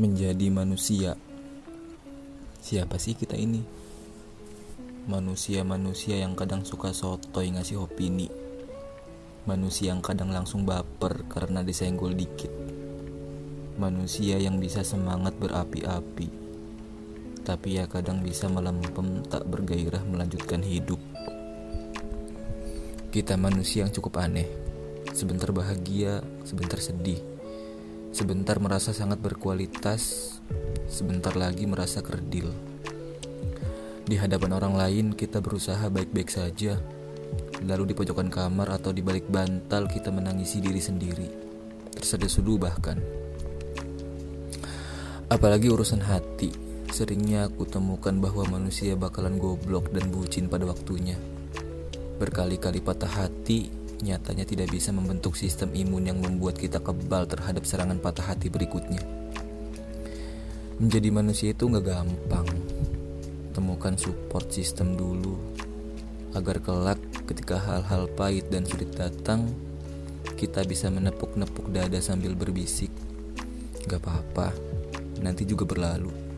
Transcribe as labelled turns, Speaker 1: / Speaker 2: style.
Speaker 1: menjadi manusia. Siapa sih kita ini? Manusia-manusia yang kadang suka sotoy ngasih opini. Manusia yang kadang langsung baper karena disenggol dikit. Manusia yang bisa semangat berapi-api. Tapi ya kadang bisa melempem tak bergairah melanjutkan hidup. Kita manusia yang cukup aneh. Sebentar bahagia, sebentar sedih Sebentar merasa sangat berkualitas, sebentar lagi merasa kerdil. Di hadapan orang lain kita berusaha baik-baik saja. Lalu di pojokan kamar atau di balik bantal kita menangisi diri sendiri. Terseduh-seduh bahkan. Apalagi urusan hati, seringnya aku temukan bahwa manusia bakalan goblok dan bucin pada waktunya. Berkali-kali patah hati nyatanya tidak bisa membentuk sistem imun yang membuat kita kebal terhadap serangan patah hati berikutnya. Menjadi manusia itu nggak gampang. Temukan support sistem dulu agar kelak ketika hal-hal pahit dan sulit datang, kita bisa menepuk-nepuk dada sambil berbisik, "Gak apa-apa, nanti juga berlalu."